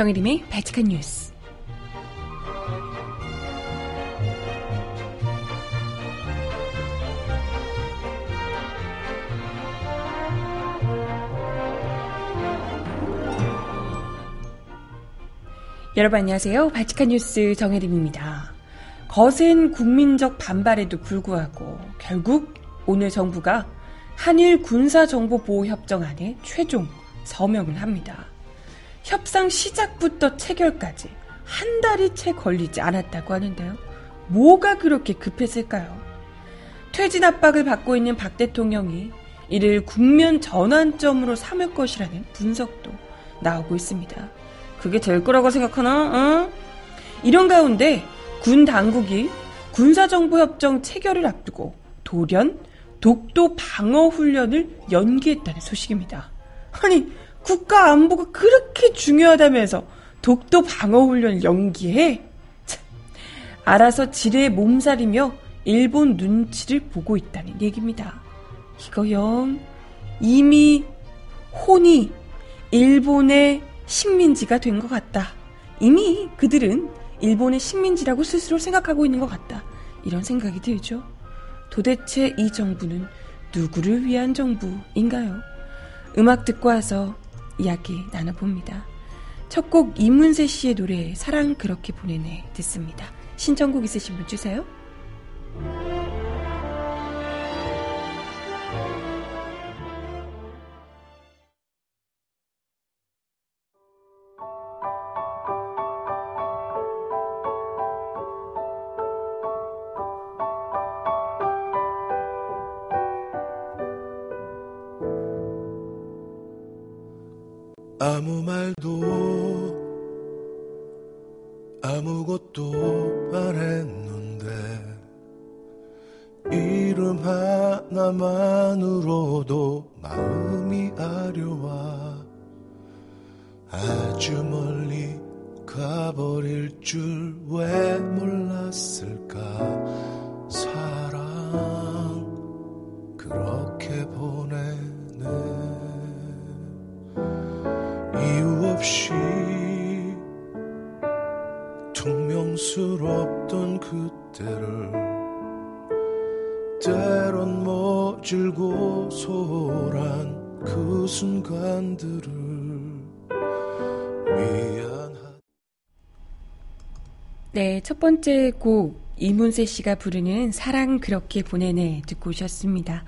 정혜림의 발칙한 뉴스. 여러분 안녕하세요. 발칙한 뉴스 정혜림입니다. 거센 국민적 반발에도 불구하고 결국 오늘 정부가 한일 군사정보보호협정 안에 최종 서명을 합니다. 협상 시작부터 체결까지 한 달이 채 걸리지 않았다고 하는데요. 뭐가 그렇게 급했을까요? 퇴진 압박을 받고 있는 박 대통령이 이를 국면 전환점으로 삼을 것이라는 분석도 나오고 있습니다. 그게 될 거라고 생각하나? 어? 이런 가운데 군 당국이 군사정보협정 체결을 앞두고 돌연 독도 방어 훈련을 연기했다는 소식입니다. 아니 국가 안보가 그렇게 중요하다면서 독도 방어 훈련을 연기해? 참, 알아서 지레 몸살이며 일본 눈치를 보고 있다는 얘기입니다. 이거 영 이미 혼이 일본의 식민지가 된 것 같다. 이미 그들은 일본의 식민지라고 스스로 생각하고 있는 것 같다. 이런 생각이 들죠. 도대체 이 정부는 누구를 위한 정부인가요? 음악 듣고 와서 이야기 나눠봅니다. 첫 곡 이문세 씨의 노래 사랑 그렇게 보내네 듣습니다. 신청곡 있으신 분 주세요. 때론 모질고 소란 그 순간들을 미안하 네, 첫 번째 곡 이문세 씨가 부르는 사랑 그렇게 보내네 듣고 오셨습니다.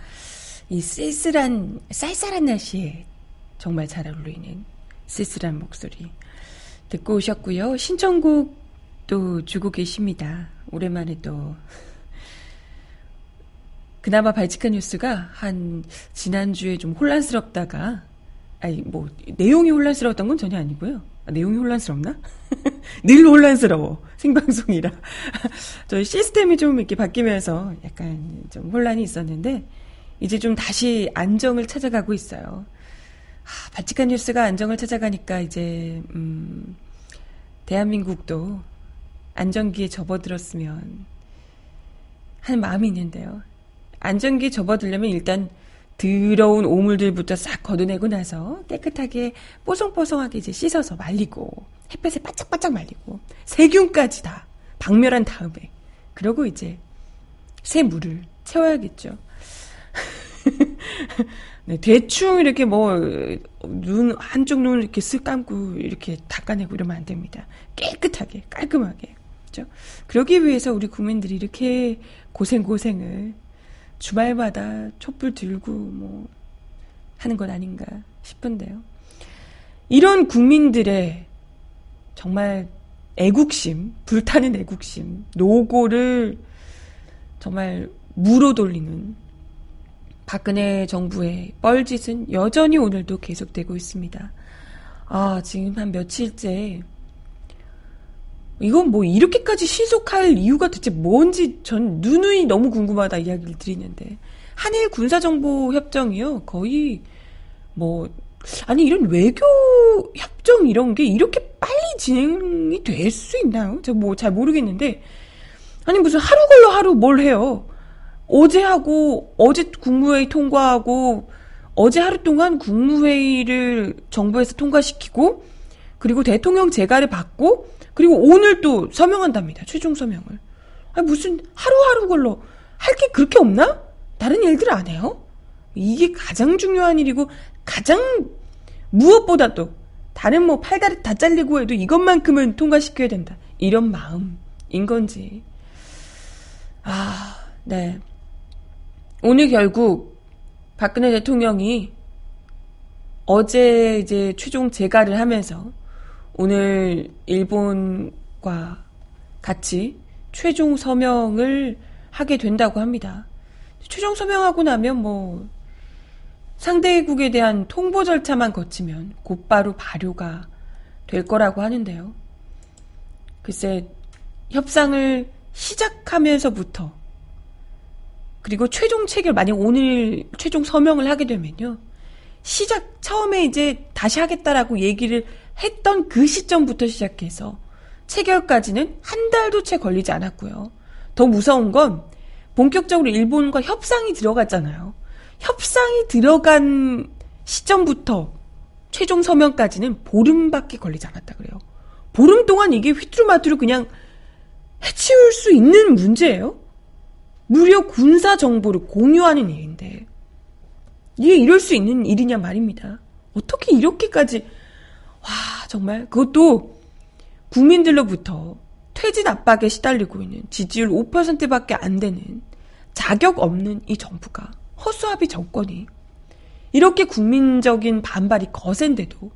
이 쓸쓸한 쌀쌀한 날씨에 정말 잘 어울리는 쓸쓸한 목소리 듣고 오셨고요. 신청곡도 주고 계십니다. 오랜만에 또 그나마 발칙한 뉴스가 한 지난주에 좀 혼란스럽다가 아니 뭐 내용이 혼란스러웠던 건 전혀 아니고요. 아, 내용이 혼란스럽나? 늘 혼란스러워 생방송이라 저희 시스템이 좀 이렇게 바뀌면서 약간 좀 혼란이 있었는데 이제 좀 다시 안정을 찾아가고 있어요. 아, 바치칸 뉴스가 안정을 찾아가니까 이제 음, 대한민국도 안정기에 접어들었으면 하는 마음이 있는데요. 안정기에 접어들려면 일단 더러운 오물들부터 싹 걷어내고 나서 깨끗하게 뽀송뽀송하게 이제 씻어서 말리고 햇볕에 바짝바짝 말리고 세균까지 다 박멸한 다음에 그러고 이제 새 물을 채워야겠죠. 네, 대충 이렇게 뭐, 눈, 한쪽 눈을 이렇게 쓱 감고 이렇게 닦아내고 이러면 안 됩니다. 깨끗하게, 깔끔하게. 그죠? 그러기 위해서 우리 국민들이 이렇게 고생 고생을 주말마다 촛불 들고 뭐, 하는 건 아닌가 싶은데요. 이런 국민들의 정말 애국심, 불타는 애국심, 노고를 정말 무로 돌리는 박근혜 정부의 뻘짓은 여전히 오늘도 계속되고 있습니다. 아, 지금 한 며칠째 이건 뭐 이렇게까지 신속할 이유가 대체 뭔지 전 누누이 너무 궁금하다 이야기를 드리는데 한일 군사정보 협정이요 거의 뭐 아니 이런 외교 협정 이런 게 이렇게 빨리 진행이 될 수 있나요? 제가 뭐 잘 모르겠는데 아니 무슨 하루 걸러 하루 뭘 해요? 어제 하고 어제 국무회의 통과하고 어제 하루 동안 국무회의를 정부에서 통과시키고 그리고 대통령 재가를 받고 그리고 오늘 또 서명한답니다. 최종 서명을. 아 무슨 하루하루 걸로 할 게 그렇게 없나? 다른 일들 안 해요? 이게 가장 중요한 일이고 가장 무엇보다 도 다른 뭐 팔다리 다 잘리고 해도 이것만큼은 통과시켜야 된다. 이런 마음인 건지. 아, 네. 오늘 결국 박근혜 대통령이 어제 이제 최종 재가를 하면서 오늘 일본과 같이 최종 서명을 하게 된다고 합니다. 최종 서명하고 나면 뭐 상대국에 대한 통보 절차만 거치면 곧바로 발효가 될 거라고 하는데요. 글쎄, 협상을 시작하면서부터 그리고 최종 체결, 만약 오늘 최종 서명을 하게 되면요. 시작, 처음에 이제 다시 하겠다라고 얘기를 했던 그 시점부터 시작해서 체결까지는 한 달도 채 걸리지 않았고요. 더 무서운 건 본격적으로 일본과 협상이 들어갔잖아요. 협상이 들어간 시점부터 최종 서명까지는 보름밖에 걸리지 않았다 그래요. 보름 동안 이게 휘뚜루마뚜루 그냥 해치울 수 있는 문제예요? 무려 군사 정보를 공유하는 일인데 이게 이럴 수 있는 일이냐 말입니다. 어떻게 이렇게까지 와 정말 그것도 국민들로부터 퇴진 압박에 시달리고 있는 지지율 5%밖에 안 되는 자격 없는 이 정부가 허수아비 정권이 이렇게 국민적인 반발이 거센데도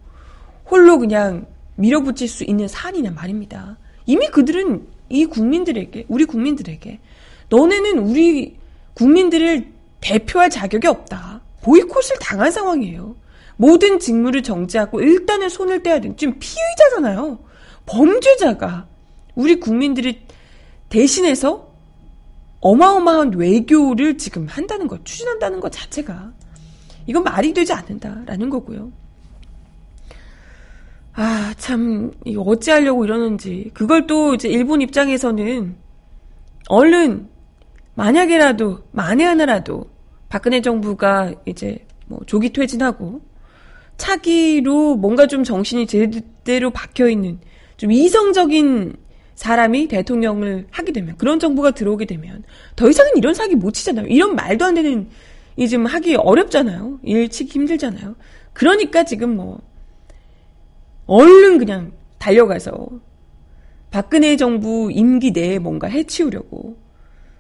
홀로 그냥 밀어붙일 수 있는 사안이냐 말입니다. 이미 그들은 이 국민들에게, 우리 국민들에게, 너네는 우리 국민들을 대표할 자격이 없다. 보이콧을 당한 상황이에요. 모든 직무를 정지하고 일단은 손을 떼야 되는, 지금 피의자잖아요. 범죄자가 우리 국민들을 대신해서 어마어마한 외교를 지금 한다는 것, 추진한다는 것 자체가 이건 말이 되지 않는다라는 거고요. 아, 참, 이 어찌하려고 이러는지. 그걸 또 이제 일본 입장에서는 얼른 만약에라도, 만에 하나라도 박근혜 정부가 이제 뭐 조기 퇴진하고 차기로 뭔가 좀 정신이 제대로 박혀 있는 좀 이성적인 사람이 대통령을 하게 되면 그런 정부가 들어오게 되면 더 이상은 이런 사기 못 치잖아요. 이런 말도 안 되는 이 지금 하기 어렵잖아요. 일 치기 힘들잖아요. 그러니까 지금 뭐 얼른 그냥 달려가서 박근혜 정부 임기 내에 뭔가 해치우려고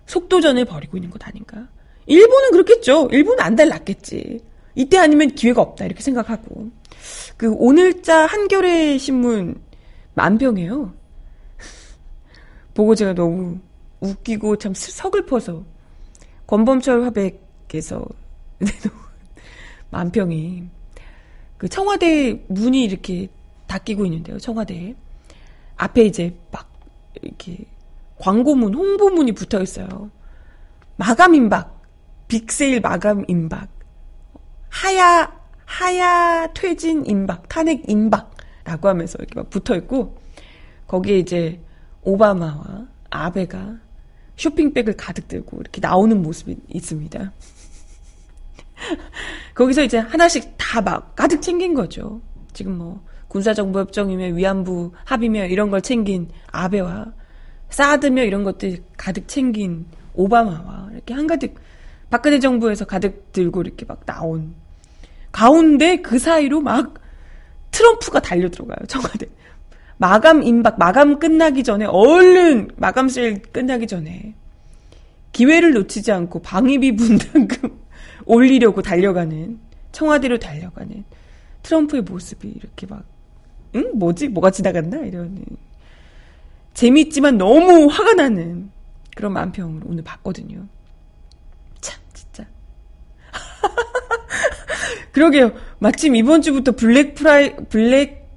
속도전을 벌이고 있는 것 아닌가. 일본은 그렇겠죠. 일본은 안 달랐겠지. 이때 아니면 기회가 없다 이렇게 생각하고 그 오늘자 한겨레 신문 만병이에요. 보고 제가 너무 웃기고 참 서글퍼서 권범철 화백에서 만평이 그 청와대 문이 이렇게 닫히고 있는데요. 청와대 앞에 이제 막 이렇게 광고문, 홍보문이 붙어 있어요. 마감 임박, 빅세일 마감 임박, 하야 하야 퇴진 임박, 탄핵 임박라고 하면서 이렇게 막 붙어 있고 거기에 이제 오바마와 아베가 쇼핑백을 가득 들고 이렇게 나오는 모습이 있습니다. 거기서 이제 하나씩 다 막 가득 챙긴 거죠. 지금 뭐 군사정보협정이며 위안부 합의며 이런 걸 챙긴 아베와 사드며 이런 것들 가득 챙긴 오바마와 이렇게 한가득 박근혜 정부에서 가득 들고 이렇게 막 나온 가운데 그 사이로 막 트럼프가 달려 들어가요 청와대 마감 임박, 마감 끝나기 전에, 얼른 마감 세일 끝나기 전에 기회를 놓치지 않고 방위비 분담금 올리려고 달려가는, 청와대로 달려가는 트럼프의 모습이 이렇게 막, 응? 뭐지? 뭐가 지나갔나? 이러는. 재밌지만 너무 화가 나는 그런 만평을 오늘 봤거든요. 참, 진짜. 그러게요. 마침 이번 주부터 블랙 프라이, 블랙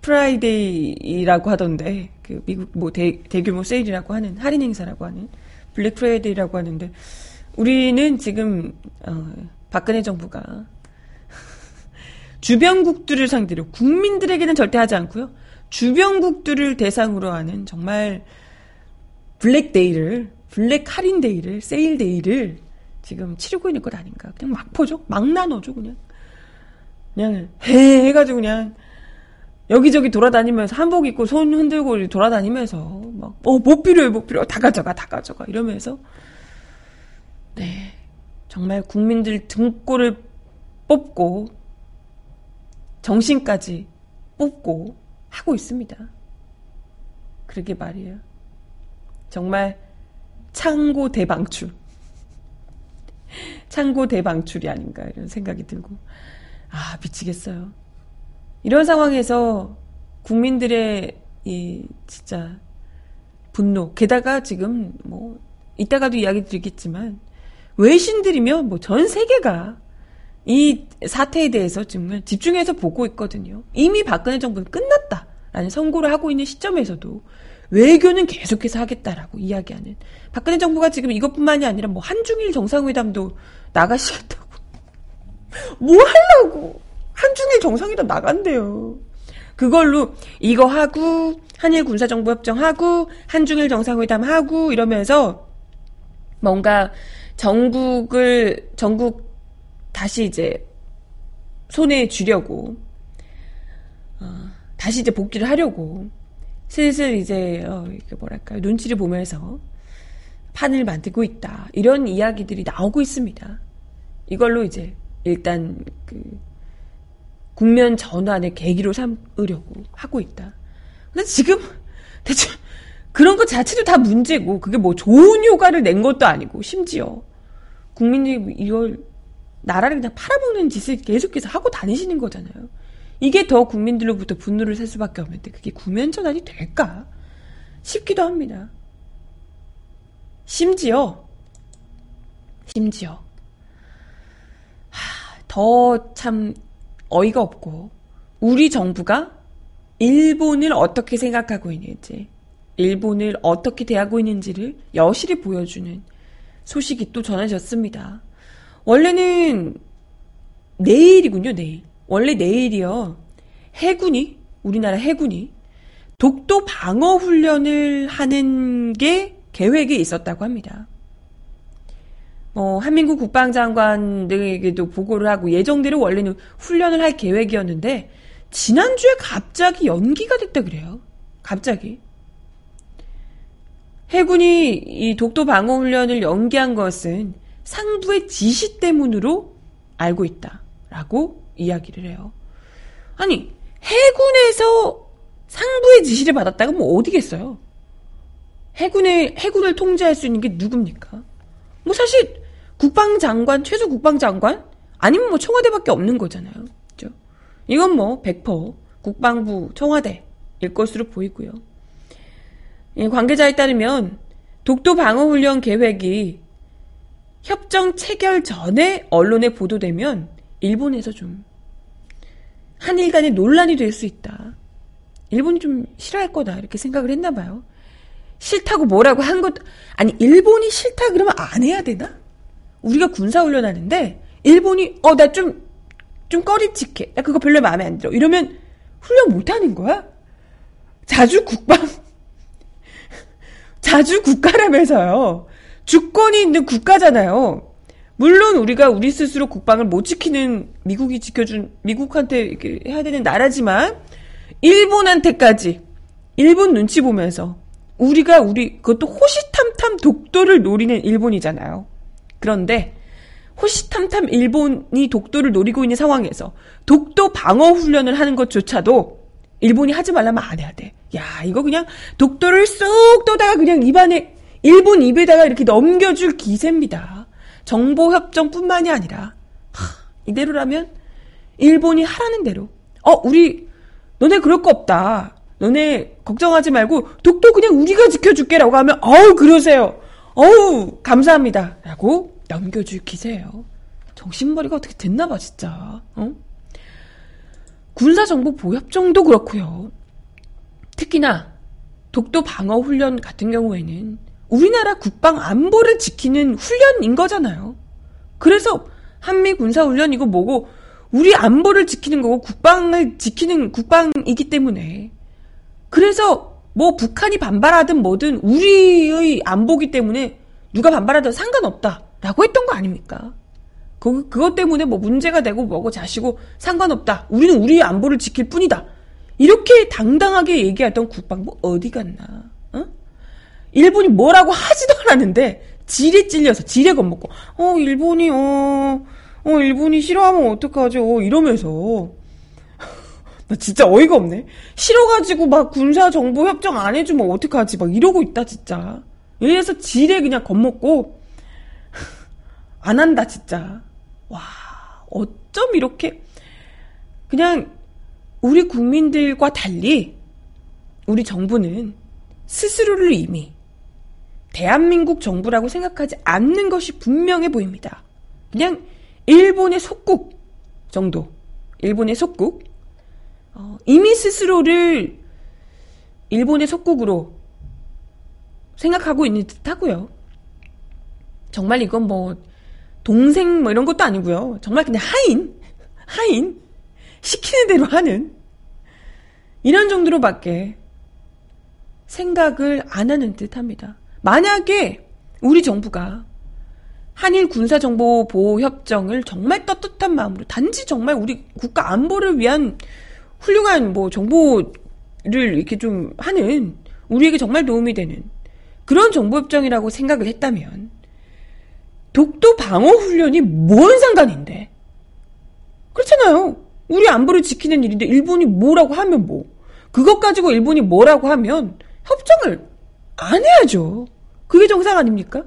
프라이데이라고 하던데 그 미국 뭐 대, 대규모 세일이라고 하는 할인 행사라고 하는 블랙 프라이데이라고 하는데 우리는 지금 어, 박근혜 정부가 주변국들을 상대로 국민들에게는 절대 하지 않고요. 주변국들을 대상으로 하는 정말 블랙데이를 블랙 할인데이를 세일데이를 지금 치르고 있는 것 아닌가. 그냥 막 퍼죠. 막 나눠줘 그냥. 그냥 해 해가지고 그냥 여기저기 돌아다니면서 한복 입고 손 흔들고 돌아다니면서 막 어 못 필요해 못 필요해 다 가져가 다 가져가 이러면서 네 정말 국민들 등골을 뽑고 정신까지 뽑고 하고 있습니다. 그러게 말이에요. 정말 창고 대방출. 창고 대방출이 아닌가 이런 생각이 들고 아 미치겠어요. 이런 상황에서 국민들의 이 진짜 분노 게다가 지금 뭐 이따가도 이야기 드리겠지만 외신들이면 뭐전 세계가 이 사태에 대해서 정말 집중해서 보고 있거든요. 이미 박근혜 정부는 끝났다라는 선고를 하고 있는 시점에서도 외교는 계속해서 하겠다라고 이야기하는 박근혜 정부가 지금 이것뿐만이 아니라 뭐 한중일 정상회담도 나가시겠다고 뭐 하려고 한중일 정상회담 나간대요. 그걸로 이거 하고 한일 군사정보협정 하고 한중일 정상회담 하고 이러면서 뭔가 전국을 전국 다시 이제 손에 쥐려고 어, 다시 이제 복귀를 하려고 슬슬 이제 어, 뭐랄까 눈치를 보면서 판을 만들고 있다 이런 이야기들이 나오고 있습니다. 이걸로 이제 일단 그 국면 전환의 계기로 삼으려고 하고 있다. 근데 지금 대체 그런 것 자체도 다 문제고 그게 뭐 좋은 효과를 낸 것도 아니고 심지어 국민들이 이걸 나라를 그냥 팔아먹는 짓을 계속해서 하고 다니시는 거잖아요. 이게 더 국민들로부터 분노를 살 수밖에 없는데 그게 구면 전환이 될까 싶기도 합니다. 심지어 심지어 더 참 어이가 없고 우리 정부가 일본을 어떻게 생각하고 있는지 일본을 어떻게 대하고 있는지를 여실히 보여주는 소식이 또 전해졌습니다. 원래는 내일이군요, 내일. 원래 내일이요. 해군이, 우리나라 해군이 독도 방어 훈련을 하는 게 계획에 있었다고 합니다. 뭐, 한민국 국방장관 등에게도 보고를 하고 예정대로 원래는 훈련을 할 계획이었는데, 지난주에 갑자기 연기가 됐다 그래요. 갑자기. 해군이 이 독도 방어 훈련을 연기한 것은 상부의 지시 때문으로 알고 있다라고 이야기를 해요. 아니 해군에서 상부의 지시를 받았다가 뭐 어디겠어요? 해군의 해군을 통제할 수 있는 게 누굽니까? 뭐 사실 국방장관 최소 국방장관 아니면 뭐 청와대밖에 없는 거잖아요. 그죠? 이건 뭐 100% 국방부 청와대일 것으로 보이고요. 관계자에 따르면 독도 방어 훈련 계획이 협정 체결 전에 언론에 보도되면 일본에서 좀 한일 간의 논란이 될 수 있다. 일본이 좀 싫어할 거다 이렇게 생각을 했나 봐요. 싫다고 뭐라고 한 것도 아니 일본이 싫다 그러면 안 해야 되나? 우리가 군사 훈련하는데 일본이 어 나 좀좀 꺼림칙해. 나 그거 별로 마음에 안 들어. 이러면 훈련 못 하는 거야? 자주 국방 자주 국가라면서요. 주권이 있는 국가잖아요. 물론 우리가 우리 스스로 국방을 못 지키는 미국이 지켜준 미국한테 해야 되는 나라지만 일본한테까지 일본 눈치 보면서 우리가 우리 그것도 호시탐탐 독도를 노리는 일본이잖아요. 그런데 호시탐탐 일본이 독도를 노리고 있는 상황에서 독도 방어 훈련을 하는 것조차도 일본이 하지 말라면 안 해야 돼. 야, 이거 그냥 독도를 쏙 떠다가 그냥 입안에 일본 입에다가 이렇게 넘겨줄 기세입니다. 정보 협정뿐만이 아니라 하, 이대로라면 일본이 하라는 대로 어 우리 너네 그럴 거 없다. 너네 걱정하지 말고 독도 그냥 우리가 지켜줄게라고 하면 어우 그러세요. 어우 감사합니다. 라고 넘겨줄 기세예요. 정신머리가 어떻게 됐나 봐 진짜. 어? 군사정보 보협정도 그렇고요. 특히나 독도 방어 훈련 같은 경우에는 우리나라 국방 안보를 지키는 훈련인 거잖아요. 그래서 한미 군사 훈련이고 뭐고 우리 안보를 지키는 거고 국방을 지키는 국방이기 때문에 그래서 뭐 북한이 반발하든 뭐든 우리의 안보기 때문에 누가 반발하든 상관없다 라고 했던 거 아닙니까? 그, 그것 때문에 뭐 문제가 되고 뭐고 자시고 상관없다. 우리는 우리의 안보를 지킬 뿐이다. 이렇게 당당하게 얘기하던 국방부 어디 갔나? 어? 일본이 뭐라고 하지도 않았는데 지레 찔려서 지레 겁먹고 어 일본이 어, 어 일본이 싫어하면 어떡하죠 이러면서 나 진짜 어이가 없네 싫어가지고 막 군사 정보 협정 안 해주면 어떡하지 막 이러고 있다 진짜 이래서 지레 그냥 겁먹고 안 한다 진짜 와 어쩜 이렇게 그냥 우리 국민들과 달리 우리 정부는 스스로를 이미 대한민국 정부라고 생각하지 않는 것이 분명해 보입니다. 그냥 일본의 속국 정도. 일본의 속국. 어, 이미 스스로를 일본의 속국으로 생각하고 있는 듯 하고요. 정말 이건 뭐, 동생 뭐 이런 것도 아니고요. 정말 그냥 하인, 하인, 시키는 대로 하는, 이런 정도로밖에 생각을 안 하는 듯 합니다. 만약에 우리 정부가 한일 군사정보보호협정을 정말 떳떳한 마음으로 단지 정말 우리 국가 안보를 위한 훌륭한 뭐 정보를 이렇게 좀 하는 우리에게 정말 도움이 되는 그런 정보협정이라고 생각을 했다면 독도 방어 훈련이 뭔 상관인데? 그렇잖아요. 우리 안보를 지키는 일인데 일본이 뭐라고 하면 뭐 그것 가지고 일본이 뭐라고 하면 협정을 안 해야죠. 그게 정상 아닙니까?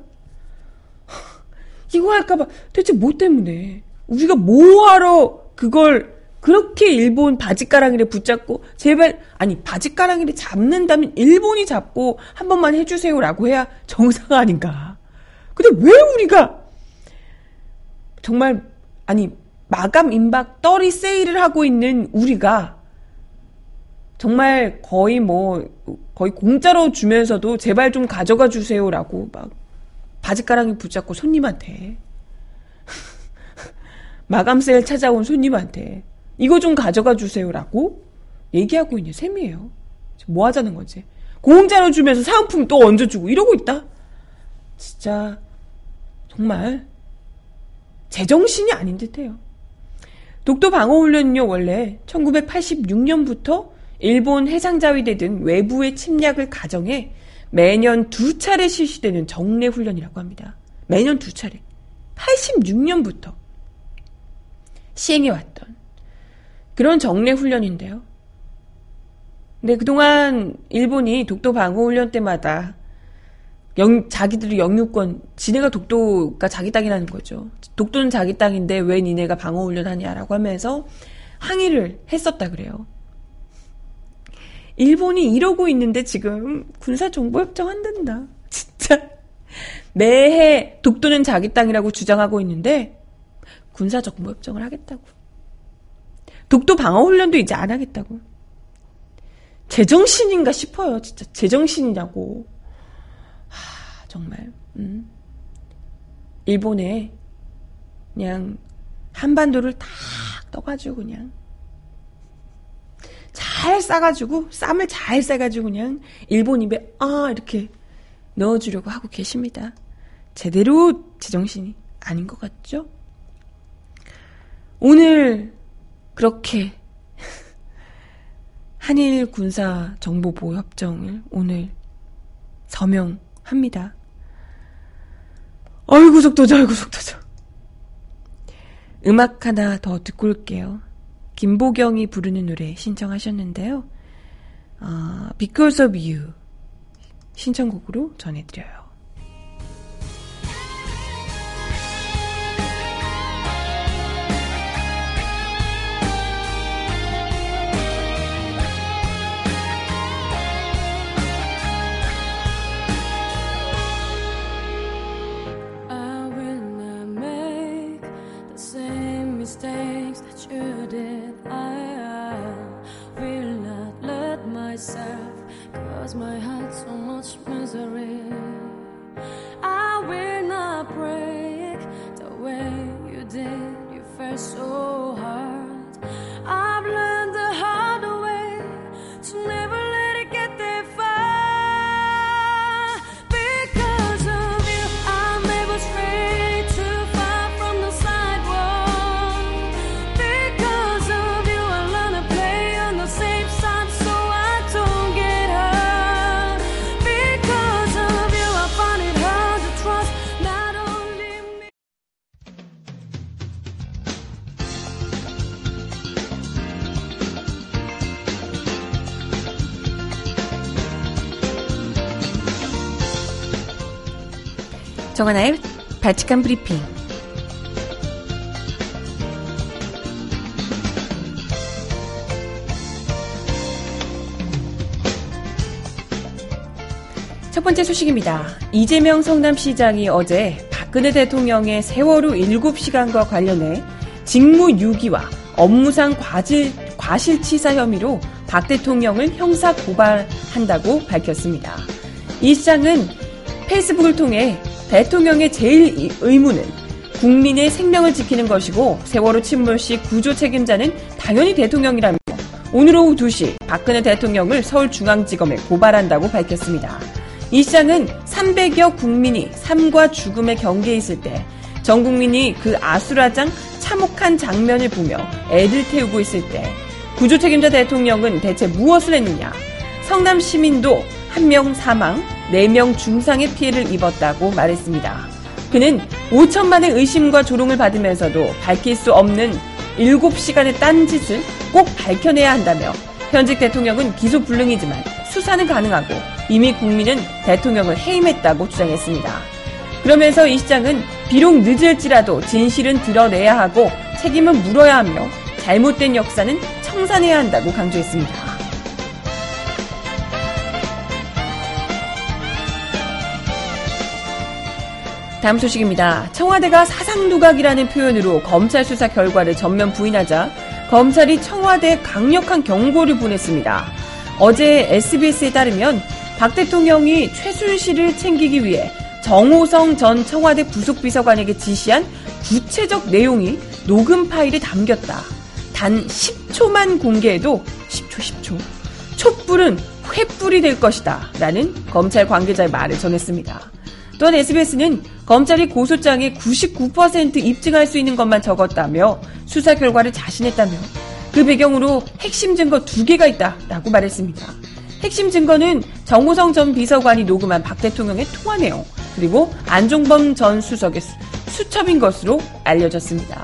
이거 할까봐 대체 뭐 때문에 우리가 뭐하러 그걸 그렇게 일본 바지가랑이를 붙잡고 제발 아니 바지가랑이를 잡는다면 일본이 잡고 한 번만 해주세요라고 해야 정상 아닌가? 근데 왜 우리가 정말 아니 마감 임박 떨이 세일을 하고 있는 우리가 정말 거의 뭐 거의 공짜로 주면서도 제발 좀 가져가 주세요라고 막 바지가랑이 붙잡고 손님한테 마감 세일 찾아온 손님한테 이거 좀 가져가 주세요라고 얘기하고 있는 셈이에요. 뭐 하자는 거지? 공짜로 주면서 사은품 또 얹어주고 이러고 있다. 진짜 정말 제정신이 아닌 듯해요. 독도 방어훈련은요 원래 1986년부터 일본 해상자위대 등 외부의 침략을 가정해 매년 두 차례 실시되는 정례 훈련이라고 합니다. 매년 두 차례. 86년부터 시행해왔던 그런 정례 훈련인데요. 근데 그동안 일본이 독도 방어 훈련 때마다 영, 자기들의 영유권, 지네가 독도가 자기 땅이라는 거죠. 독도는 자기 땅인데 왜 니네가 방어 훈련하냐라고 하면서 항의를 했었다 그래요. 일본이 이러고 있는데 지금 군사정보협정 한단다. 진짜. 매해 독도는 자기 땅이라고 주장하고 있는데 군사정보협정을 하겠다고. 독도 방어훈련도 이제 안 하겠다고. 제정신인가 싶어요. 진짜 제정신이냐고. 하, 정말. 음. 일본에 그냥 한반도를 탁 떠가지고 그냥 잘 싸가지고 쌈을 잘 싸가지고 그냥 일본 입에 아 이렇게 넣어주려고 하고 계십니다. 제대로 제정신이 아닌 것 같죠? 오늘 그렇게 한일 군사 정보 보호 협정을 오늘 서명합니다. 어이구 속도죠, 어이구 속도죠. 음악 하나 더 듣고 올게요. 김보경이 부르는 노래 신청하셨는데요. 어, Because of You 신청곡으로 전해드려요. my heart so much misery. 정하나의 바칙한 브리핑. 첫 번째 소식입니다. 이재명 성남시장이 어제 박근혜 대통령의 세월호 7시간과 관련해 직무유기와 업무상 과실, 과실치사 혐의로 박 대통령을 형사 고발한다고 밝혔습니다. 이 시장은 페이스북을 통해 대통령의 제일 의무는 국민의 생명을 지키는 것이고 세월호 침몰 시 구조 책임자는 당연히 대통령이라며 오늘 오후 2시 박근혜 대통령을 서울중앙지검에 고발한다고 밝혔습니다. 이 시장은 300여 국민이 삶과 죽음의 경계에 있을 때 전 국민이 그 아수라장 참혹한 장면을 보며 애들 태우고 있을 때 구조 책임자 대통령은 대체 무엇을 했느냐? 성남 시민도 한 명 사망, 4명 중상의 피해를 입었다고 말했습니다. 그는 5천만의 의심과 조롱을 받으면서도 밝힐 수 없는 7시간의 딴짓을 꼭 밝혀내야 한다며 현직 대통령은 기소 불능이지만 수사는 가능하고 이미 국민은 대통령을 해임했다고 주장했습니다. 그러면서 이 시장은 비록 늦을지라도 진실은 드러내야 하고 책임은 물어야 하며 잘못된 역사는 청산해야 한다고 강조했습니다. 다음 소식입니다. 청와대가 사상누각이라는 표현으로 검찰 수사 결과를 전면 부인하자 검찰이 청와대에 강력한 경고를 보냈습니다. 어제 SBS에 따르면 박 대통령이 최순실을 챙기기 위해 정호성 전 청와대 부속비서관에게 지시한 구체적 내용이 녹음 파일에 담겼다. 단 10초만 공개해도 10초, 10초. 촛불은 횃불이 될 것이다. 라는 검찰 관계자의 말을 전했습니다. 또한 SBS는 검찰이 고소장에 99% 입증할 수 있는 것만 적었다며 수사 결과를 자신했다며 그 배경으로 핵심 증거 두 개가 있다라고 말했습니다. 핵심 증거는 정호성 전 비서관이 녹음한 박 대통령의 통화 내용 그리고 안종범 전 수석의 수첩인 것으로 알려졌습니다.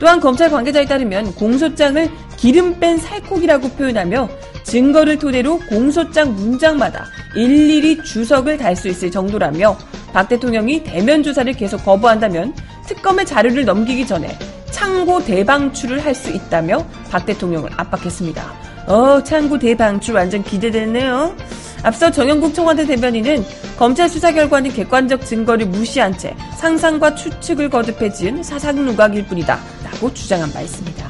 또한 검찰 관계자에 따르면 공소장을 기름 뺀 살코기라고 표현하며 증거를 토대로 공소장 문장마다 일일이 주석을 달 수 있을 정도라며 박 대통령이 대면 조사를 계속 거부한다면 특검의 자료를 넘기기 전에 창고 대방출을 할 수 있다며 박 대통령을 압박했습니다. 어, 창고 대방출 완전 기대되네요. 앞서 정영국 청와대 대변인은 검찰 수사 결과는 객관적 증거를 무시한 채 상상과 추측을 거듭해 지은 사상 누각일 뿐이다. 라고 주장한 바 있습니다.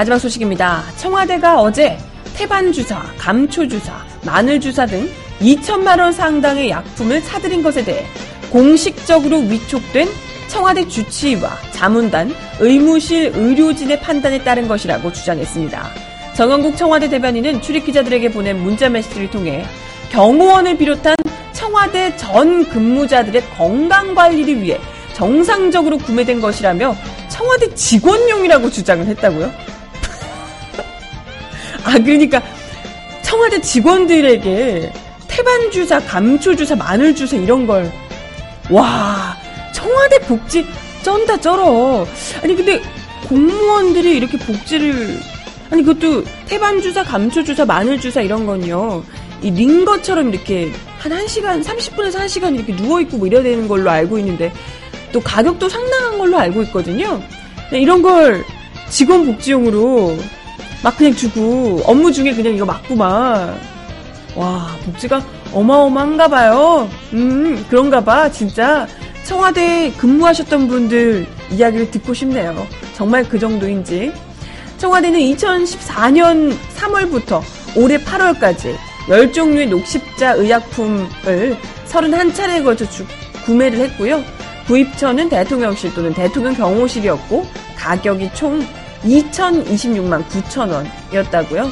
마지막 소식입니다. 청와대가 어제 태반 주사, 감초 주사, 마늘 주사 등 2천만 원 상당의 약품을 사들인 것에 대해 공식적으로 위촉된 청와대 주치의와 자문단, 의무실 의료진의 판단에 따른 것이라고 주장했습니다. 정영국 청와대 대변인은 출입 기자들에게 보낸 문자 메시지를 통해 경호원을 비롯한 청와대 전 근무자들의 건강 관리를 위해 정상적으로 구매된 것이라며 청와대 직원용이라고 주장을 했다고요? 아, 그러니까 청와대 직원들에게 태반 주사, 감초 주사, 마늘 주사 이런 걸 와, 청와대 복지 쩐다 쩔어. 아니 근데 공무원들이 이렇게 복지를 아니 그것도 태반 주사, 감초 주사, 마늘 주사 이런 건요. 이 링거처럼 이렇게 한 1시간, 30분에서 1시간 이렇게 누워있고 뭐 이래야 되는 걸로 알고 있는데 또 가격도 상당한 걸로 알고 있거든요. 이런 걸 직원 복지용으로 막 그냥 주고 업무 중에 그냥 이거 막. 와, 복지가 어마어마한가 봐요. 음, 그런가 봐. 진짜 청와대에 근무하셨던 분들 이야기를 듣고 싶네요. 정말 그 정도인지. 청와대는 2014년 3월부터 올해 8월까지 10종류의 녹십자 의약품을 31차례에 걸쳐 주, 구매를 했고요. 구입처는 대통령실 또는 대통령 경호실이었고 가격이 총 2,026만 9천 원이었다고요.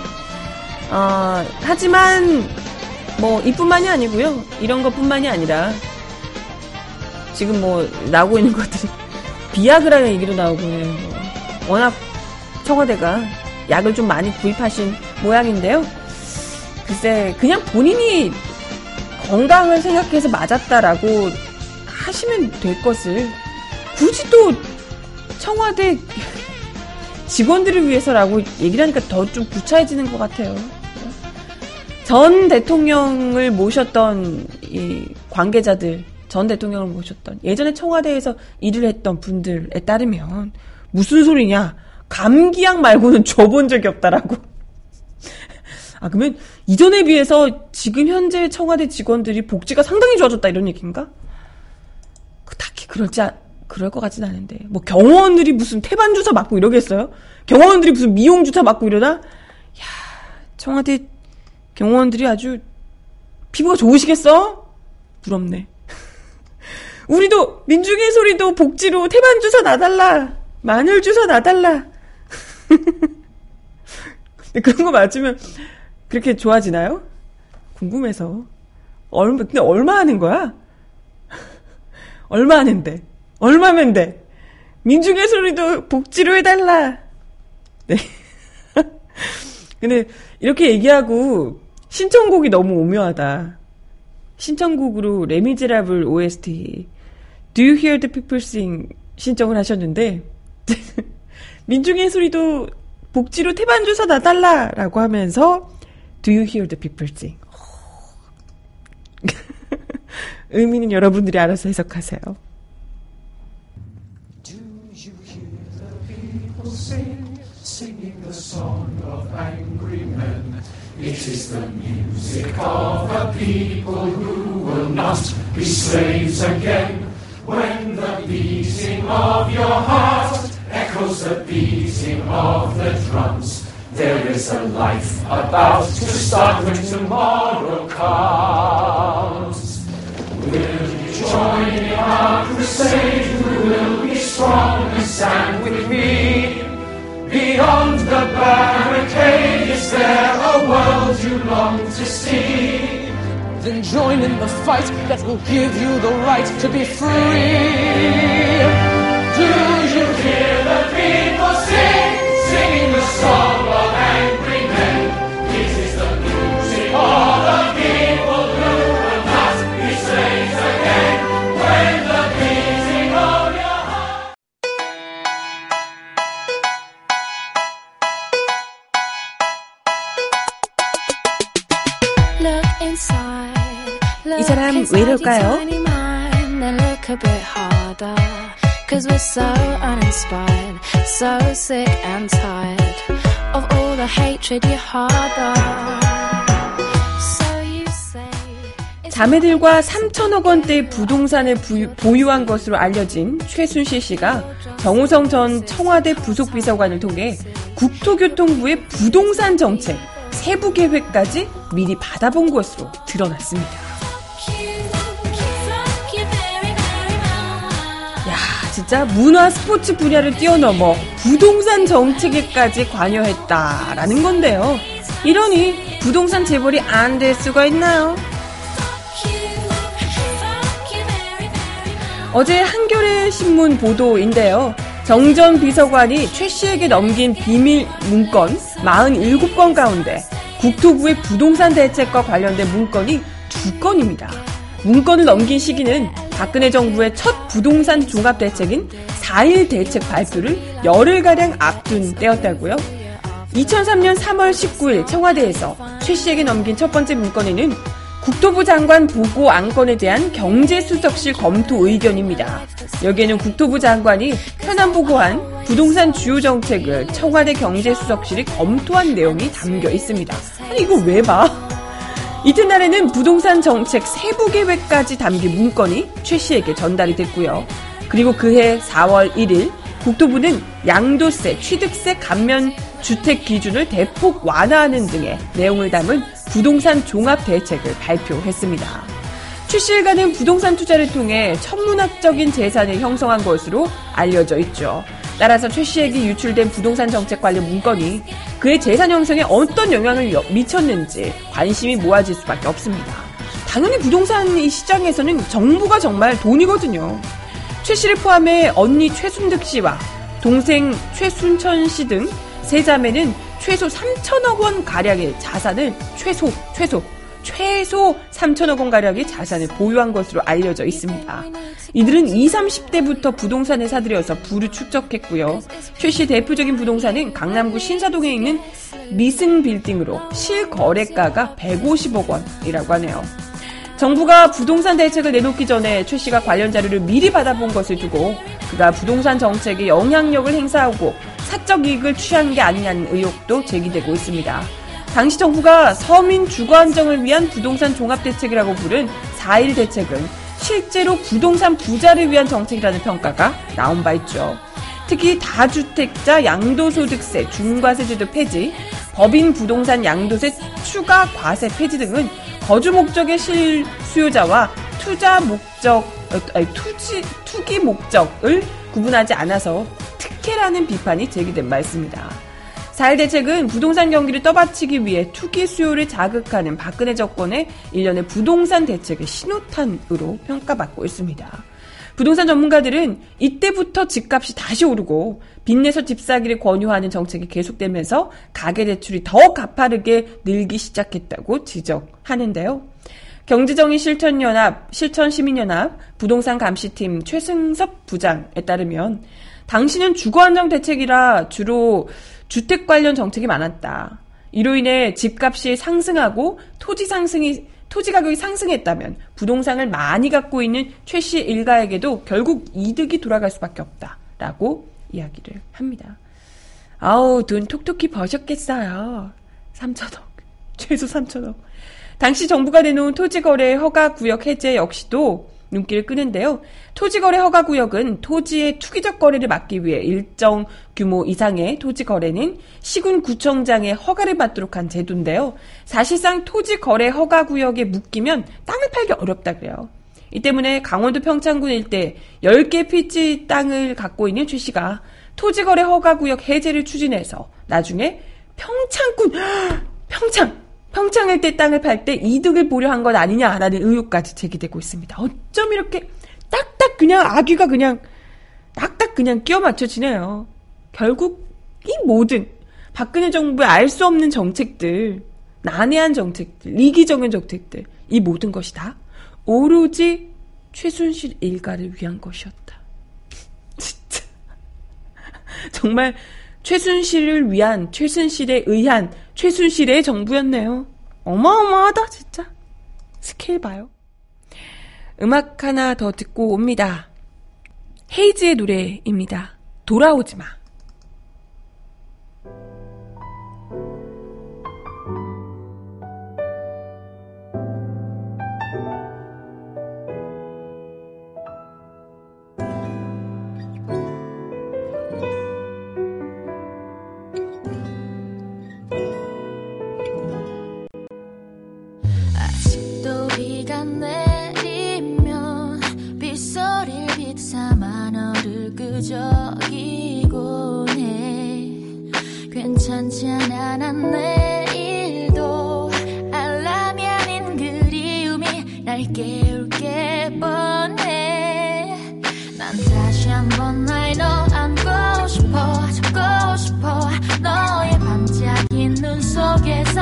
어, 하지만 뭐 이뿐만이 아니고요. 이런 것뿐만이 아니라 지금 뭐 나오고 있는 것들이 비아그라는 얘기도 나오고 뭐 워낙 청와대가 약을 좀 많이 구입하신 모양인데요. 글쎄 그냥 본인이 건강을 생각해서 맞았다라고 하시면 될 것을 굳이 또 청와대 직원들을 위해서라고 얘기를 하니까 더 좀 구차해지는 것 같아요. 전 대통령을 모셨던 이 관계자들, 전 대통령을 모셨던 예전에 청와대에서 일을 했던 분들에 따르면 무슨 소리냐? 감기약 말고는 줘본 적이 없다라고. 아, 그러면 이전에 비해서 지금 현재 청와대 직원들이 복지가 상당히 좋아졌다 이런 얘기인가? 그 딱히 그럴지, 아, 그럴 것 같진 않은데. 뭐 경호원들이 무슨 태반 주사 맞고 이러겠어요? 경호원들이 무슨 미용 주사 맞고 이러나? 야, 청와대 경호원들이 아주 피부가 좋으시겠어? 부럽네. 우리도 민중의 소리도 복지로 태반 주사 놔달라. 마늘 주사 놔달라. 그런 거 맞으면 그렇게 좋아지나요? 궁금해서. 얼마, 근데 얼마 하는 거야? 얼마 하는데? 얼마면 돼? 민중의 소리도 복지로 해달라. 네. 근데 이렇게 얘기하고 신청곡이 너무 오묘하다. 신청곡으로 레미제라블 OST Do You Hear the People Sing 신청을 하셨는데 민중의 소리도 복지로 태반 주사 놔달라라고 하면서 Do you hear the people sing? 의미는 여러분들이 알아서 해석하세요. Song of angry men? It is the music of a people who will not be slaves again. When the beating of your heart echoes the beating of the drums. There is a life about to start when tomorrow comes. Will you join in our crusade? Who will be strong and stand with me? Beyond the barricade, is there a world you long to see? Then join in the fight that will give you the right to be free. Do you hear the people sing, singing the song of angry men? This is the music of the people 왜 이럴까요? 자매들과 3천억 원대 부동산을 부유, 보유한 것으로 알려진 최순실 씨가 정우성 전 청와대 부속비서관을 통해 국토교통부의 부동산 정책 세부 계획까지 미리 받아본 것으로 드러났습니다. 진짜 문화 스포츠 분야를 뛰어넘어 부동산 정책에까지 관여했다라는 건데요. 이러니 부동산 재벌이 안 될 수가 있나요? 어제 한겨레 신문 보도인데요. 정 전 비서관이 최 씨에게 넘긴 비밀 문건 47건 가운데 국토부의 부동산 대책과 관련된 문건이 두 건입니다. 문건을 넘긴 시기는 박근혜 정부의 첫 부동산 종합 대책인 4일 대책 발표를 열흘가량 앞둔 때였다고요. 2003년 3월 19일 청와대에서 최 씨에게 넘긴 첫 번째 문건에는 국토부 장관 보고 안건에 대한 경제수석실 검토 의견입니다. 여기에는 국토부 장관이 현안 보고한 부동산 주요 정책을 청와대 경제수석실이 검토한 내용이 담겨 있습니다. 아니 이거 왜 봐? 이튿날에는 부동산 정책 세부 계획까지 담긴 문건이 최 씨에게 전달이 됐고요. 그리고 그해 4월 1일 국토부는 양도세, 취득세 감면 주택 기준을 대폭 완화하는 등의 내용을 담은 부동산 종합 대책을 발표했습니다. 최 씨일가는 부동산 투자를 통해 천문학적인 재산을 형성한 것으로 알려져 있죠. 따라서 최 씨에게 유출된 부동산 정책 관련 문건이 그의 재산 형성에 어떤 영향을 미쳤는지 관심이 모아질 수밖에 없습니다. 당연히 부동산 이 시장에서는 정부가 정말 돈이거든요. 최 씨를 포함해 언니 최순득 씨와 동생 최순천 씨 등 세 자매는 최소 3천억 원 가량의 자산을 최소 최소 최소 3천억 원 가량의 자산을 보유한 것으로 알려져 있습니다. 이들은 20, 30대부터 부동산을 사들여서 부를 축적했고요. 최씨 대표적인 부동산은 강남구 신사동에 있는 미승 빌딩으로 실거래가가 150억 원이라고 하네요. 정부가 부동산 대책을 내놓기 전에 최 씨가 관련 자료를 미리 받아본 것을 두고 그가 부동산 정책에 영향력을 행사하고 사적 이익을 취한 게 아니냐는 의혹도 제기되고 있습니다. 당시 정부가 서민 주거 안정을 위한 부동산 종합 대책이라고 부른 4일 대책은 실제로 부동산 부자를 위한 정책이라는 평가가 나온 바 있죠. 특히 다주택자 양도소득세 중과세제도 폐지, 법인 부동산 양도세 추가 과세 폐지 등은 거주 목적의 실수요자와 투자 목적, 아니, 투지, 투기 목적을 구분하지 않아서 특혜라는 비판이 제기된 바 있습니다. 4일 대책은 부동산 경기를 떠받치기 위해 투기 수요를 자극하는 박근혜 정권의 일련의 부동산 대책의 신호탄으로 평가받고 있습니다. 부동산 전문가들은 이때부터 집값이 다시 오르고 빚내서 집 사기를 권유하는 정책이 계속되면서 가계대출이 더 가파르게 늘기 시작했다고 지적하는데요. 경제정의 실천연합, 실천시민연합 부동산 감시팀 최승섭 부장에 따르면 당신은 주거안정 대책이라 주로 주택 관련 정책이 많았다. 이로 인해 집값이 상승하고 토지 상승이 토지 가격이 상승했다면 부동산을 많이 갖고 있는 최 씨 일가에게도 결국 이득이 돌아갈 수밖에 없다라고 이야기를 합니다. 아우 돈 톡톡히 버셨겠어요. 3천억 최소 3천억. 당시 정부가 내놓은 토지 거래 허가 구역 해제 역시도 눈길을 끄는데요. 토지거래 허가구역은 토지의 투기적 거래를 막기 위해 일정 규모 이상의 토지거래는 시군구청장의 허가를 받도록 한 제도인데요. 사실상 토지거래 허가구역에 묶이면 땅을 팔기 어렵다 그래요. 이 때문에 강원도 평창군 일대 10개 피지 땅을 갖고 있는 최 씨가 토지거래 허가구역 해제를 추진해서 나중에 평창군 평창 평창 일대 땅을 팔 때 이득을 보려 한것 아니냐라는 의혹까지 제기되고 있습니다. 어쩜 이렇게 딱딱 그냥 아귀가 그냥 딱딱 그냥 끼워 맞춰지네요. 결국 이 모든 박근혜 정부의 알 수 없는 정책들, 난해한 정책들, 이기적인 정책들, 이 모든 것이 다 오로지 최순실 일가를 위한 것이었다. 진짜. 정말 최순실을 위한, 최순실에 의한, 최순실의 정부였네요. 어마어마하다, 진짜. 스케일 봐요. 음악 하나 더 듣고 옵니다. 헤이즈의 노래입니다. 돌아오지 마. 부적이곤 해 네. 괜찮지 않아 난 내일도. 알람이 아닌 그리움이 날 깨울 게 뻔해. 난 다시 한번 날너 안고 싶어 잡고 싶어. 너의 반짝인 눈 속에서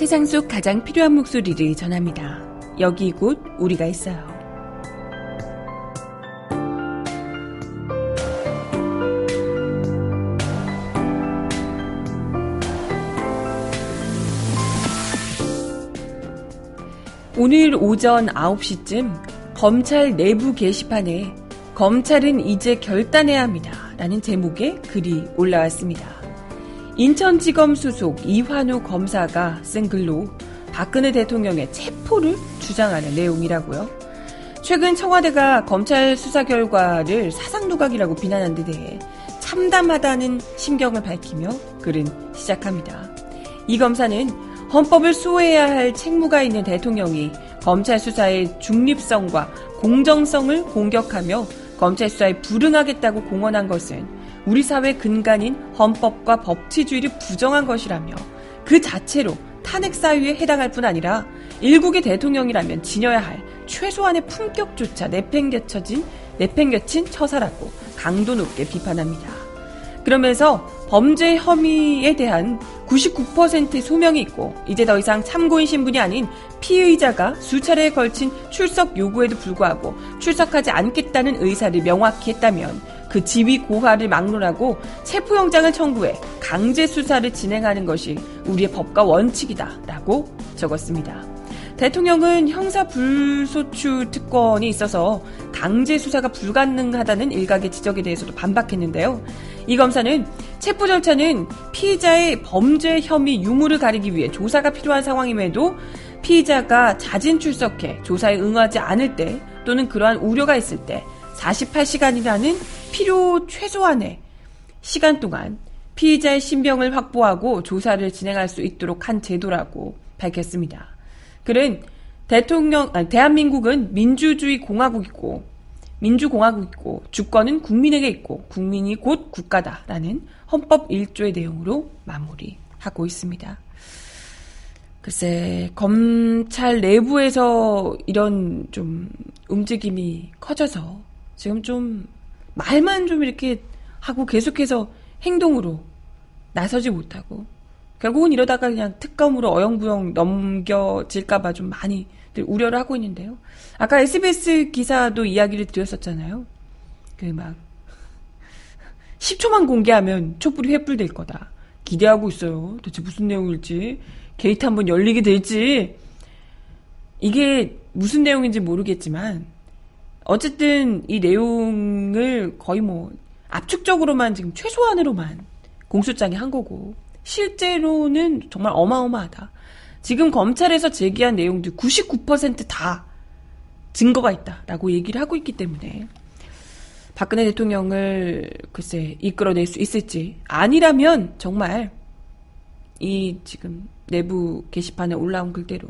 세상 속 가장 필요한 목소리를 전합니다. 여기 곧 우리가 있어요. 오늘 오전 9시쯤 검찰 내부 게시판에 검찰은 이제 결단해야 합니다. 라는 제목의 글이 올라왔습니다. 인천지검 수속 이환우 검사가 쓴 글로 박근혜 대통령의 체포를 주장하는 내용이라고요. 최근 청와대가 검찰 수사 결과를 사상누각이라고 비난한 데 대해 참담하다는 심경을 밝히며 글은 시작합니다. 이 검사는 헌법을 수호해야 할 책무가 있는 대통령이 검찰 수사의 중립성과 공정성을 공격하며 검찰 수사에 불응하겠다고 공언한 것은 우리 사회 근간인 헌법과 법치주의를 부정한 것이라며 그 자체로 탄핵 사유에 해당할 뿐 아니라 일국의 대통령이라면 지녀야 할 최소한의 품격조차 내팽개쳐진 내팽개친 처사라고 강도 높게 비판합니다. 그러면서 범죄 혐의에 대한 99%의 소명이 있고 이제 더 이상 참고인 신분이 아닌 피의자가 수차례에 걸친 출석 요구에도 불구하고 출석하지 않겠다는 의사를 명확히 했다면 그 지위 고하를 막론하고 체포영장을 청구해 강제 수사를 진행하는 것이 우리의 법과 원칙이다라고 적었습니다. 대통령은 형사 불소추 특권이 있어서 강제 수사가 불가능하다는 일각의 지적에 대해서도 반박했는데요. 이 검사는 체포 절차는 피의자의 범죄 혐의 유무를 가리기 위해 조사가 필요한 상황임에도 피의자가 자진 출석해 조사에 응하지 않을 때 또는 그러한 우려가 있을 때 48시간이라는 필요 최소한의 시간 동안 피의자의 신병을 확보하고 조사를 진행할 수 있도록 한 제도라고 밝혔습니다. 그는 대통령, 아니, 대한민국은 민주주의 공화국이고, 민주공화국이고, 주권은 국민에게 있고, 국민이 곧 국가다라는 헌법 1조의 내용으로 마무리하고 있습니다. 글쎄, 검찰 내부에서 이런 좀 움직임이 커져서 지금 좀 말만 좀 이렇게 하고 계속해서 행동으로 나서지 못하고 결국은 이러다가 그냥 특검으로 어영부영 넘겨질까봐 좀 많이 우려를 하고 있는데요. 아까 SBS 기사도 이야기를 드렸었잖아요. 그 막 10초만 공개하면 촛불이 횃불될 거다. 기대하고 있어요. 대체 무슨 내용일지. 게이트 한번 열리게 될지. 이게 무슨 내용인지 모르겠지만 어쨌든 이 내용을 거의 뭐 압축적으로만 지금 최소한으로만 공소장에 한 거고 실제로는 정말 어마어마하다. 지금 검찰에서 제기한 내용들 99%다 증거가 있다라고 얘기를 하고 있기 때문에 박근혜 대통령을 글쎄 이끌어낼 수 있을지 아니라면 정말 이 지금 내부 게시판에 올라온 글대로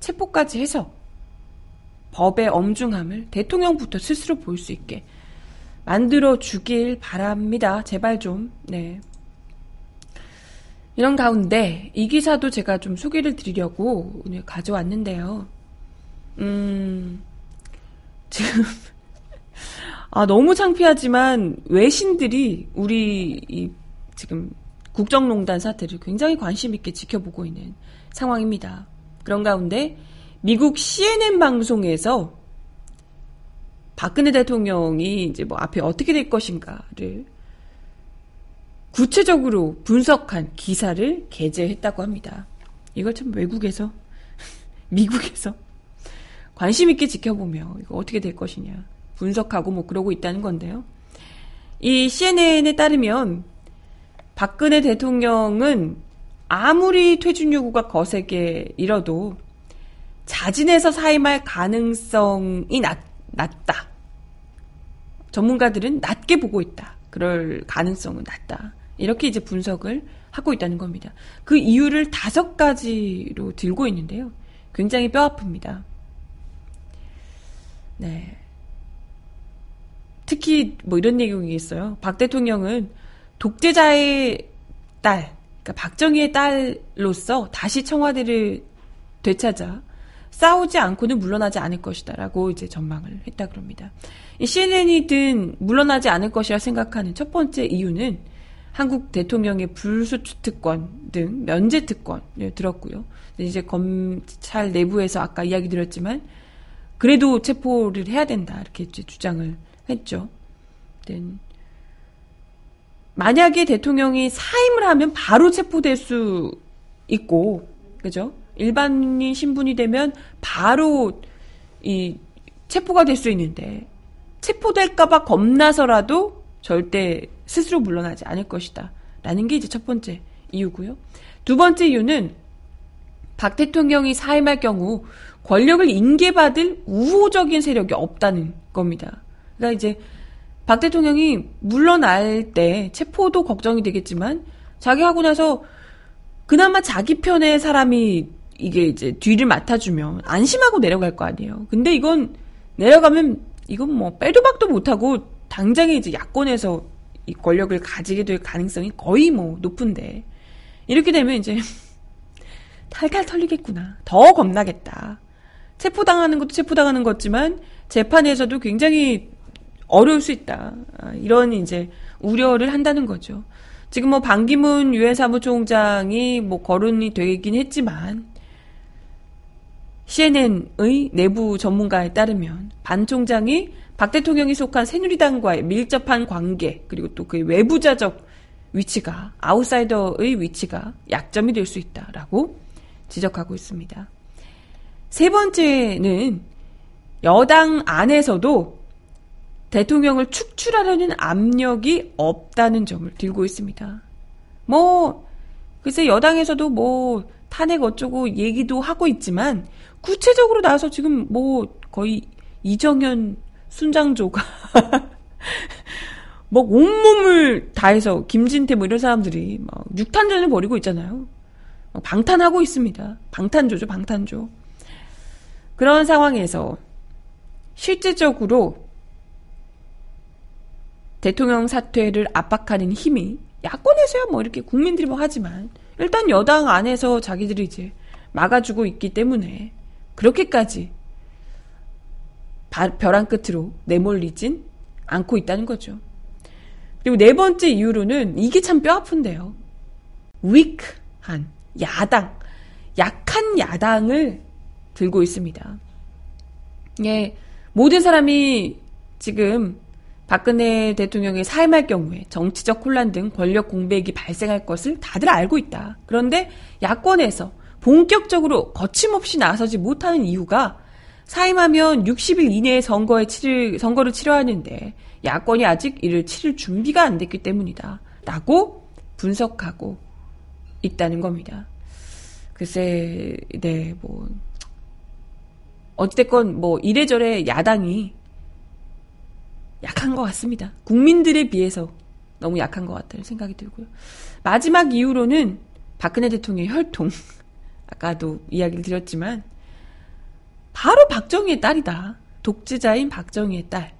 체포까지 해서 법의 엄중함을 대통령부터 스스로 볼 수 있게 만들어 주길 바랍니다. 제발 좀. 네. 이런 가운데 이 기사도 제가 좀 소개를 드리려고 오늘 가져왔는데요. 음, 지금, 아, 너무 창피하지만 외신들이 우리 이 지금 국정농단 사태를 굉장히 관심있게 지켜보고 있는 상황입니다. 그런 가운데 미국 CNN 방송에서 박근혜 대통령이 이제 뭐 앞에 어떻게 될 것인가를 구체적으로 분석한 기사를 게재했다고 합니다. 이걸 참 외국에서, 미국에서 관심 있게 지켜보며 이거 어떻게 될 것이냐 분석하고 뭐 그러고 있다는 건데요. 이 CNN에 따르면 박근혜 대통령은 아무리 퇴진 요구가 거세게 이뤄도 자진해서 사임할 가능성이 낮, 낮다. 전문가들은 낮게 보고 있다. 그럴 가능성은 낮다. 이렇게 이제 분석을 하고 있다는 겁니다. 그 이유를 다섯 가지로 들고 있는데요. 굉장히 뼈 아픕니다. 네. 특히 뭐 이런 내용이 있어요. 박 대통령은 독재자의 딸, 그러니까 박정희의 딸로서 다시 청와대를 되찾아 싸우지 않고는 물러나지 않을 것이다라고 이제 전망을 했다 그럽니다. CNN이든 물러나지 않을 것이라 생각하는 첫 번째 이유는 한국 대통령의 불소추 특권 등 면제 특권을 들었고요. 이제 검찰 내부에서 아까 이야기 드렸지만 그래도 체포를 해야 된다 이렇게 주장을 했죠. 만약에 대통령이 사임을 하면 바로 체포될 수 있고 그죠? 일반인 신분이 되면 바로 이 체포가 될 수 있는데 체포될까봐 겁나서라도 절대 스스로 물러나지 않을 것이다. 라는 게 이제 첫 번째 이유고요. 두 번째 이유는 박 대통령이 사임할 경우 권력을 인계받을 우호적인 세력이 없다는 겁니다. 그러니까 이제 박 대통령이 물러날 때 체포도 걱정이 되겠지만 자기 하고 나서 그나마 자기 편의 사람이 이게 이제 뒤를 맡아주면 안심하고 내려갈 거 아니에요. 근데 이건 내려가면 이건 뭐 빼도 박도 못하고 당장에 이제 야권에서 이 권력을 가지게 될 가능성이 거의 뭐 높은데 이렇게 되면 이제 탈탈 털리겠구나. 더 겁나겠다. 체포당하는 것도 체포당하는 거지만 재판에서도 굉장히 어려울 수 있다. 아, 이런 이제 우려를 한다는 거죠. 지금 뭐 반기문 유엔 사무총장이 뭐 거론이 되긴 했지만 CNN의 내부 전문가에 따르면 반 총장이 박 대통령이 속한 새누리당과의 밀접한 관계 그리고 또그 외부자적 위치가 아웃사이더의 위치가 약점이 될 수 있다라고 지적하고 있습니다. 세 번째는 여당 안에서도 대통령을 축출하려는 압력이 없다는 점을 들고 있습니다. 뭐, 글쎄 여당에서도 뭐 탄핵 어쩌고 얘기도 하고 있지만 구체적으로 나와서 지금 뭐 거의 이정현 순장조가 뭐 온몸을 다해서 김진태 뭐 이런 사람들이 막 육탄전을 벌이고 있잖아요. 방탄하고 있습니다. 방탄조죠, 방탄조. 그런 상황에서 실제적으로 대통령 사퇴를 압박하는 힘이 야권에서야 뭐 이렇게 국민들이 뭐 하지만 일단 여당 안에서 자기들이 이제 막아주고 있기 때문에 그렇게까지 벼랑 끝으로 내몰리진 않고 있다는 거죠. 그리고 네 번째 이유로는 이게 참 뼈 아픈데요. 위크한 야당, 약한 야당을 들고 있습니다. 예, 모든 사람이 지금 박근혜 대통령의 사임할 경우에 정치적 혼란 등 권력 공백이 발생할 것을 다들 알고 있다. 그런데 야권에서 본격적으로 거침없이 나서지 못하는 이유가 사임하면 60일 이내에 선거에 치를, 선거를 치러 하는데 야권이 아직 이를 치를 준비가 안 됐기 때문이다. 라고 분석하고 있다는 겁니다. 글쎄, 네, 뭐, 어찌됐건 뭐 이래저래 야당이 약한 것 같습니다. 국민들에 비해서 너무 약한 것 같다는 생각이 들고요. 마지막 이유로는 박근혜 대통령의 혈통. 아까도 이야기를 드렸지만, 바로 박정희의 딸이다. 독재자인 박정희의 딸.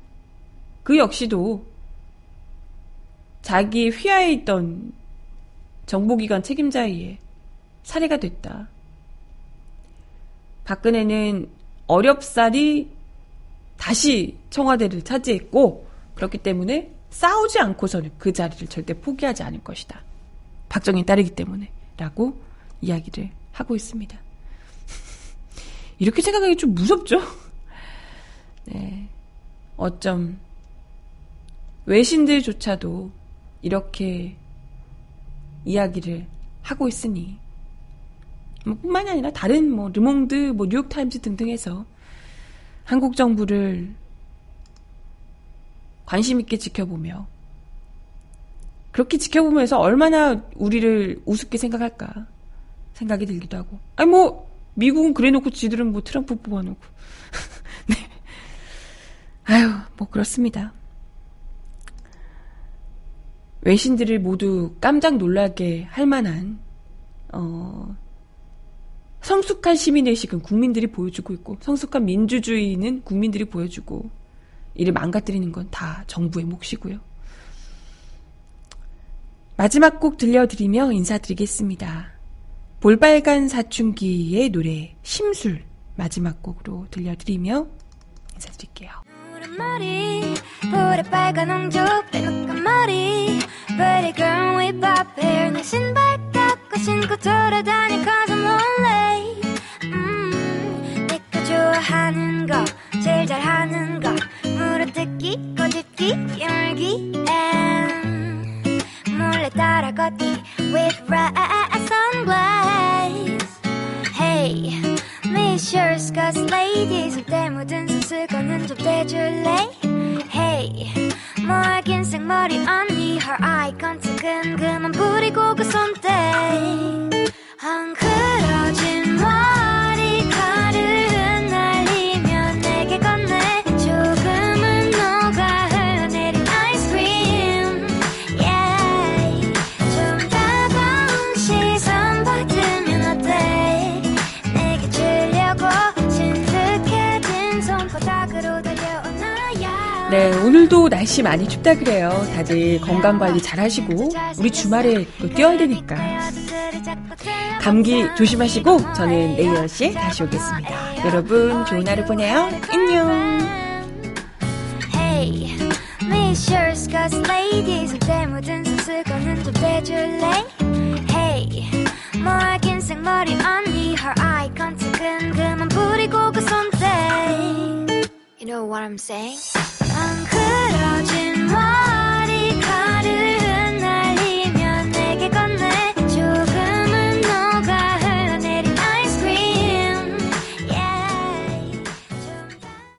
그 역시도 자기 휘하에 있던 정보기관 책임자에 의해 살해가 됐다. 박근혜는 어렵사리 다시 청와대를 차지했고 그렇기 때문에 싸우지 않고서는 그 자리를 절대 포기하지 않을 것이다. 박정희 딸이기 때문에 라고 이야기를 하고 있습니다. 이렇게 생각하기 좀 무섭죠? 네. 어쩜 외신들조차도 이렇게 이야기를 하고 있으니 뭐 뿐만이 아니라 다른 뭐 르몽드, 뭐 뉴욕타임즈 등등 해서 한국 정부를 관심 있게 지켜보며 그렇게 지켜보면서 얼마나 우리를 우습게 생각할까 생각이 들기도 하고 아니 뭐 미국은 그래놓고 지들은 뭐 트럼프 뽑아놓고 네. 아유 뭐 그렇습니다 외신들을 모두 깜짝 놀라게 할 만한 어 성숙한 시민의식은 국민들이 보여주고 있고 성숙한 민주주의는 국민들이 보여주고 이를 망가뜨리는 건 다 정부의 몫이고요. 마지막 곡 들려드리며 인사드리겠습니다. 볼빨간 사춘기의 노래 심술 마지막 곡으로 들려드리며 인사드릴게요. 머리 볼빨간 옹주 빼놓은 머리 Pretty girl with pop hair 내 신발 깎고 신고 돌아다니 cause I'm lonely 음, 내가 좋아하는 거 제일 잘하는 거 물어뜯기 꼬집기 열기 and 몰래 따라 걷기 수수건은 좀 떼줄래? Hey 멀긴 생머리 언니. Her eye contact 그만 부리고 그손 오늘도 날씨 많이 춥다 그래요. 다들 건강 관리 잘 하시고, 우리 주말에 또 뛰어야 되니까. 감기 조심하시고, 저는 내일 10시에 다시 오겠습니다. 여러분, 좋은 하루 보내요. 안녕! Hey, Miss Yours got ladies 때 묻은 수수건은 좀 빼줄래? Hey, 뭐 하긴 생머리 언니 Her eye contact은 그만 부리고 그 손대 You know what I'm saying? my